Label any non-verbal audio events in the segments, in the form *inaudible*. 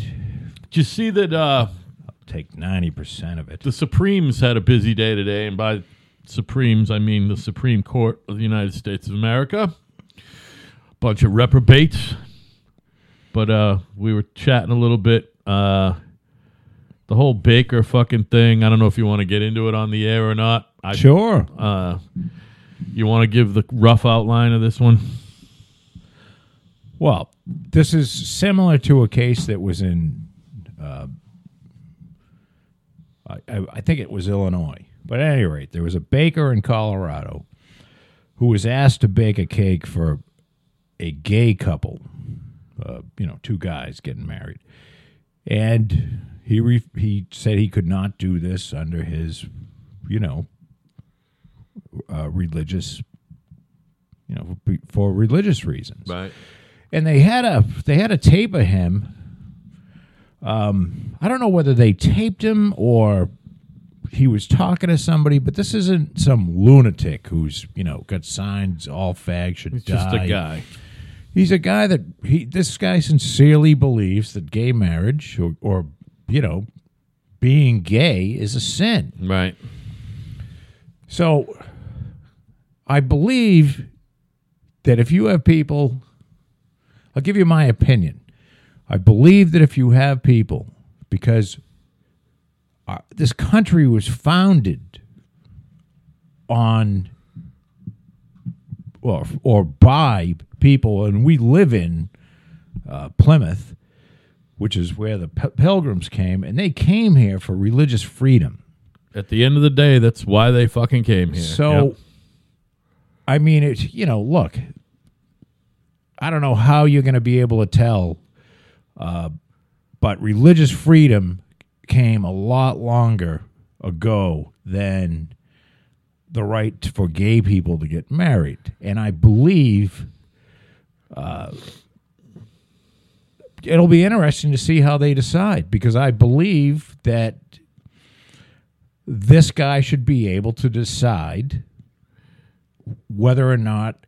Did you see that uh, Take ninety percent of it. the Supremes had a busy day today? And by Supremes, I mean the Supreme Court of the United States of America. Bunch of reprobates. But uh, we were chatting a little bit. Uh, the whole Baker fucking thing. I don't know if you want to get into it on the air or not. I, Sure. Uh, you want to give the rough outline of this one? Well, this is similar to a case that was in, uh, I, I think it was Illinois. But at any rate, there was a baker in Colorado who was asked to bake a cake for a gay couple, uh, you know, two guys getting married, and he re- he said he could not do this under his, you know, uh, religious, you know, for religious reasons Right. And they had a they had a tape of him. Um, I don't know whether they taped him or he was talking to somebody, but this isn't some lunatic who's you know got signs all fags should He's die. just a guy. He's a guy that he this guy sincerely believes that gay marriage or, or you know being gay is a sin. Right. So I believe that if you have people, I'll give you my opinion. I believe that if you have people, because uh, this country was founded on, or, or by people, and we live in uh, Plymouth, which is where the P- pilgrims came, and they came here for religious freedom. At the end of the day, that's why they fucking came here. So, Yep. I mean, it's you know, look, I don't know how you're going to be able to tell, uh, but religious freedom came a lot longer ago than the right for gay people to get married, and I believe. Uh, it'll be interesting to see how they decide because I believe that this guy should be able to decide whether or not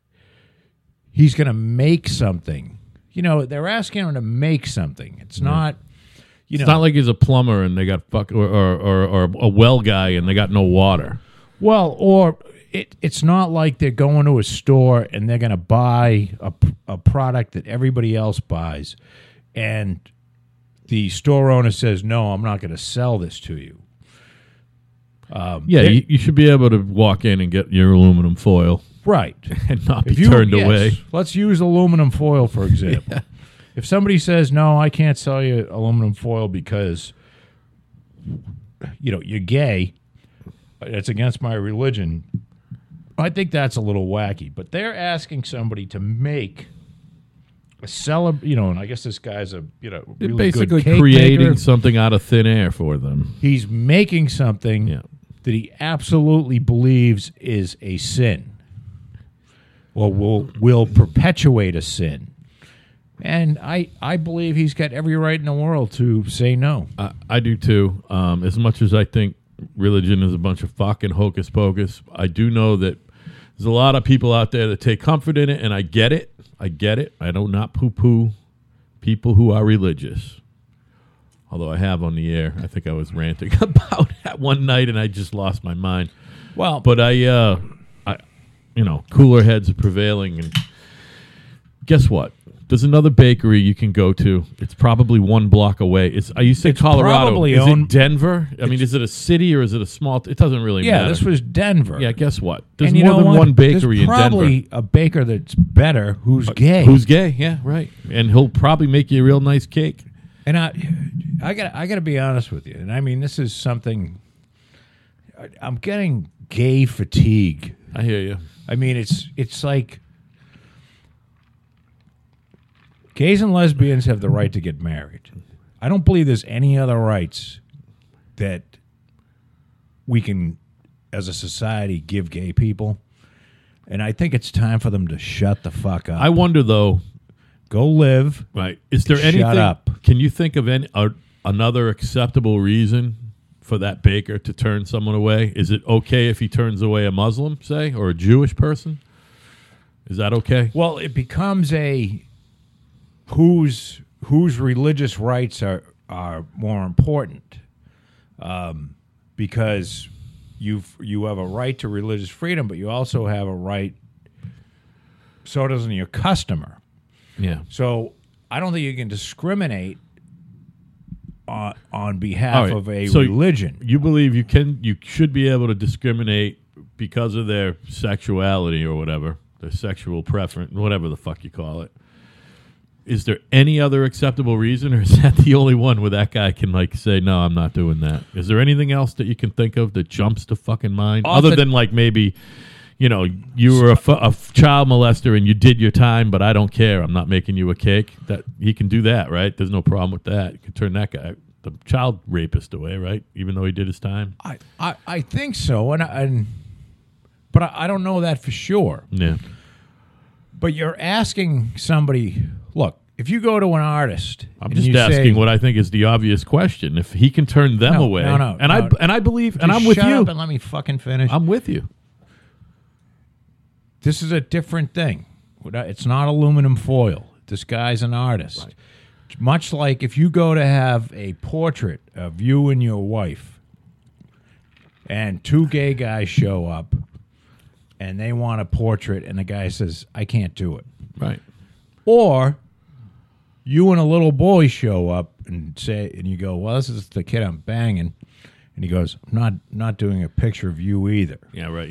he's going to make something. You know, they're asking him to make something. It's not, you know, It's not like he's a plumber and they got fuck or, or, or, or a well guy and they got no water. well, or it, it's not like they're going to a store and they're going to buy a, a product that everybody else buys, and the store owner says, "No, I'm not going to sell this to you." Um, yeah, you, you should be able to walk in and get your aluminum foil Right. *laughs* and not be you turned yes, away. let's use aluminum foil for example. *laughs* If somebody says, "No, I can't sell you aluminum foil because you know you're gay," it's against my religion. I think that's a little wacky. But they're asking somebody to make a celeb, you know, and I guess this guy's a you know really good basically creating maker. something out of thin air for them. He's making something Yeah. that he absolutely believes is a sin or will will perpetuate a sin. And I I believe he's got every right in the world to say no. I, I do too. Um, as much as I think religion is a bunch of fucking hocus pocus, I do know that there's a lot of people out there that take comfort in it, and I get it. I get it. I do not poo poo people who are religious. Although I have on the air, I think I was ranting *laughs* about that one night, and I just lost my mind. Well, But I, uh, I, you know, cooler heads are prevailing, and guess what? There's another bakery you can go to. It's probably one block away. It's I used to say It's Colorado. probably is owned- it Denver? I mean, is it a city or is it a small? T- it doesn't really matter? yeah, matter. this was Denver. yeah, guess what? There's and you more know than what? one bakery There's in Denver. probably a baker that's better who's uh, gay. Who's gay? Yeah, right. And he'll probably make you a real nice cake. And I, I got, I got to be honest with you. And I mean, this is something. I- I'm getting gay fatigue. I hear you. I mean, it's, it's like gays and lesbians have the right to get married. I don't believe there's any other rights that we can, as a society, give gay people. And I think it's time for them to shut the fuck up. I wonder though. Go live. Right? Is there Shut anything? up. Can you think of any uh, another acceptable reason for that baker to turn someone away? Is it okay if he turns away a Muslim, say, or a Jewish person? Is that okay? Well, it becomes a who's whose religious rights are are more important, um, because you've you have a right to religious freedom, but you also have a right. So doesn't your customer. Yeah. So I don't think you can discriminate on on behalf right, of a so- religion. You believe you can you should be able to discriminate because of their sexuality or whatever, their sexual preference, whatever the fuck you call it. Is there any other acceptable reason, or is that the only one where that guy can like say, "No, I'm not doing that"? Is there anything else that you can think of that jumps to fucking mind, Off other the- than like maybe, you know, you were a, fu- a f- child molester and you did your time, but I don't care. I'm not making you a cake. That he can do that, right? There's no problem with that. You can turn that guy, the child rapist, away, right? Even though he did his time. I, I, I think so, and I- and but I, I don't know that for sure. Yeah. But you're asking somebody, look, if you go to an artist, I'm just asking say, what I think is the obvious question. If he can turn them No, away, no, no, and I no. and I believe, and I'm with shut you. up and let me fucking finish. I'm with you. This is a different thing. It's not aluminum foil. This guy's an artist. Right. Much like if you go to have a portrait of you and your wife, and two gay guys show up, and they want a portrait, and the guy says, "I can't do it," Right. or you and a little boy show up and say, and you go, "Well, this is the kid I'm banging," and he goes, "I'm not not doing a picture of you either." Yeah. Right.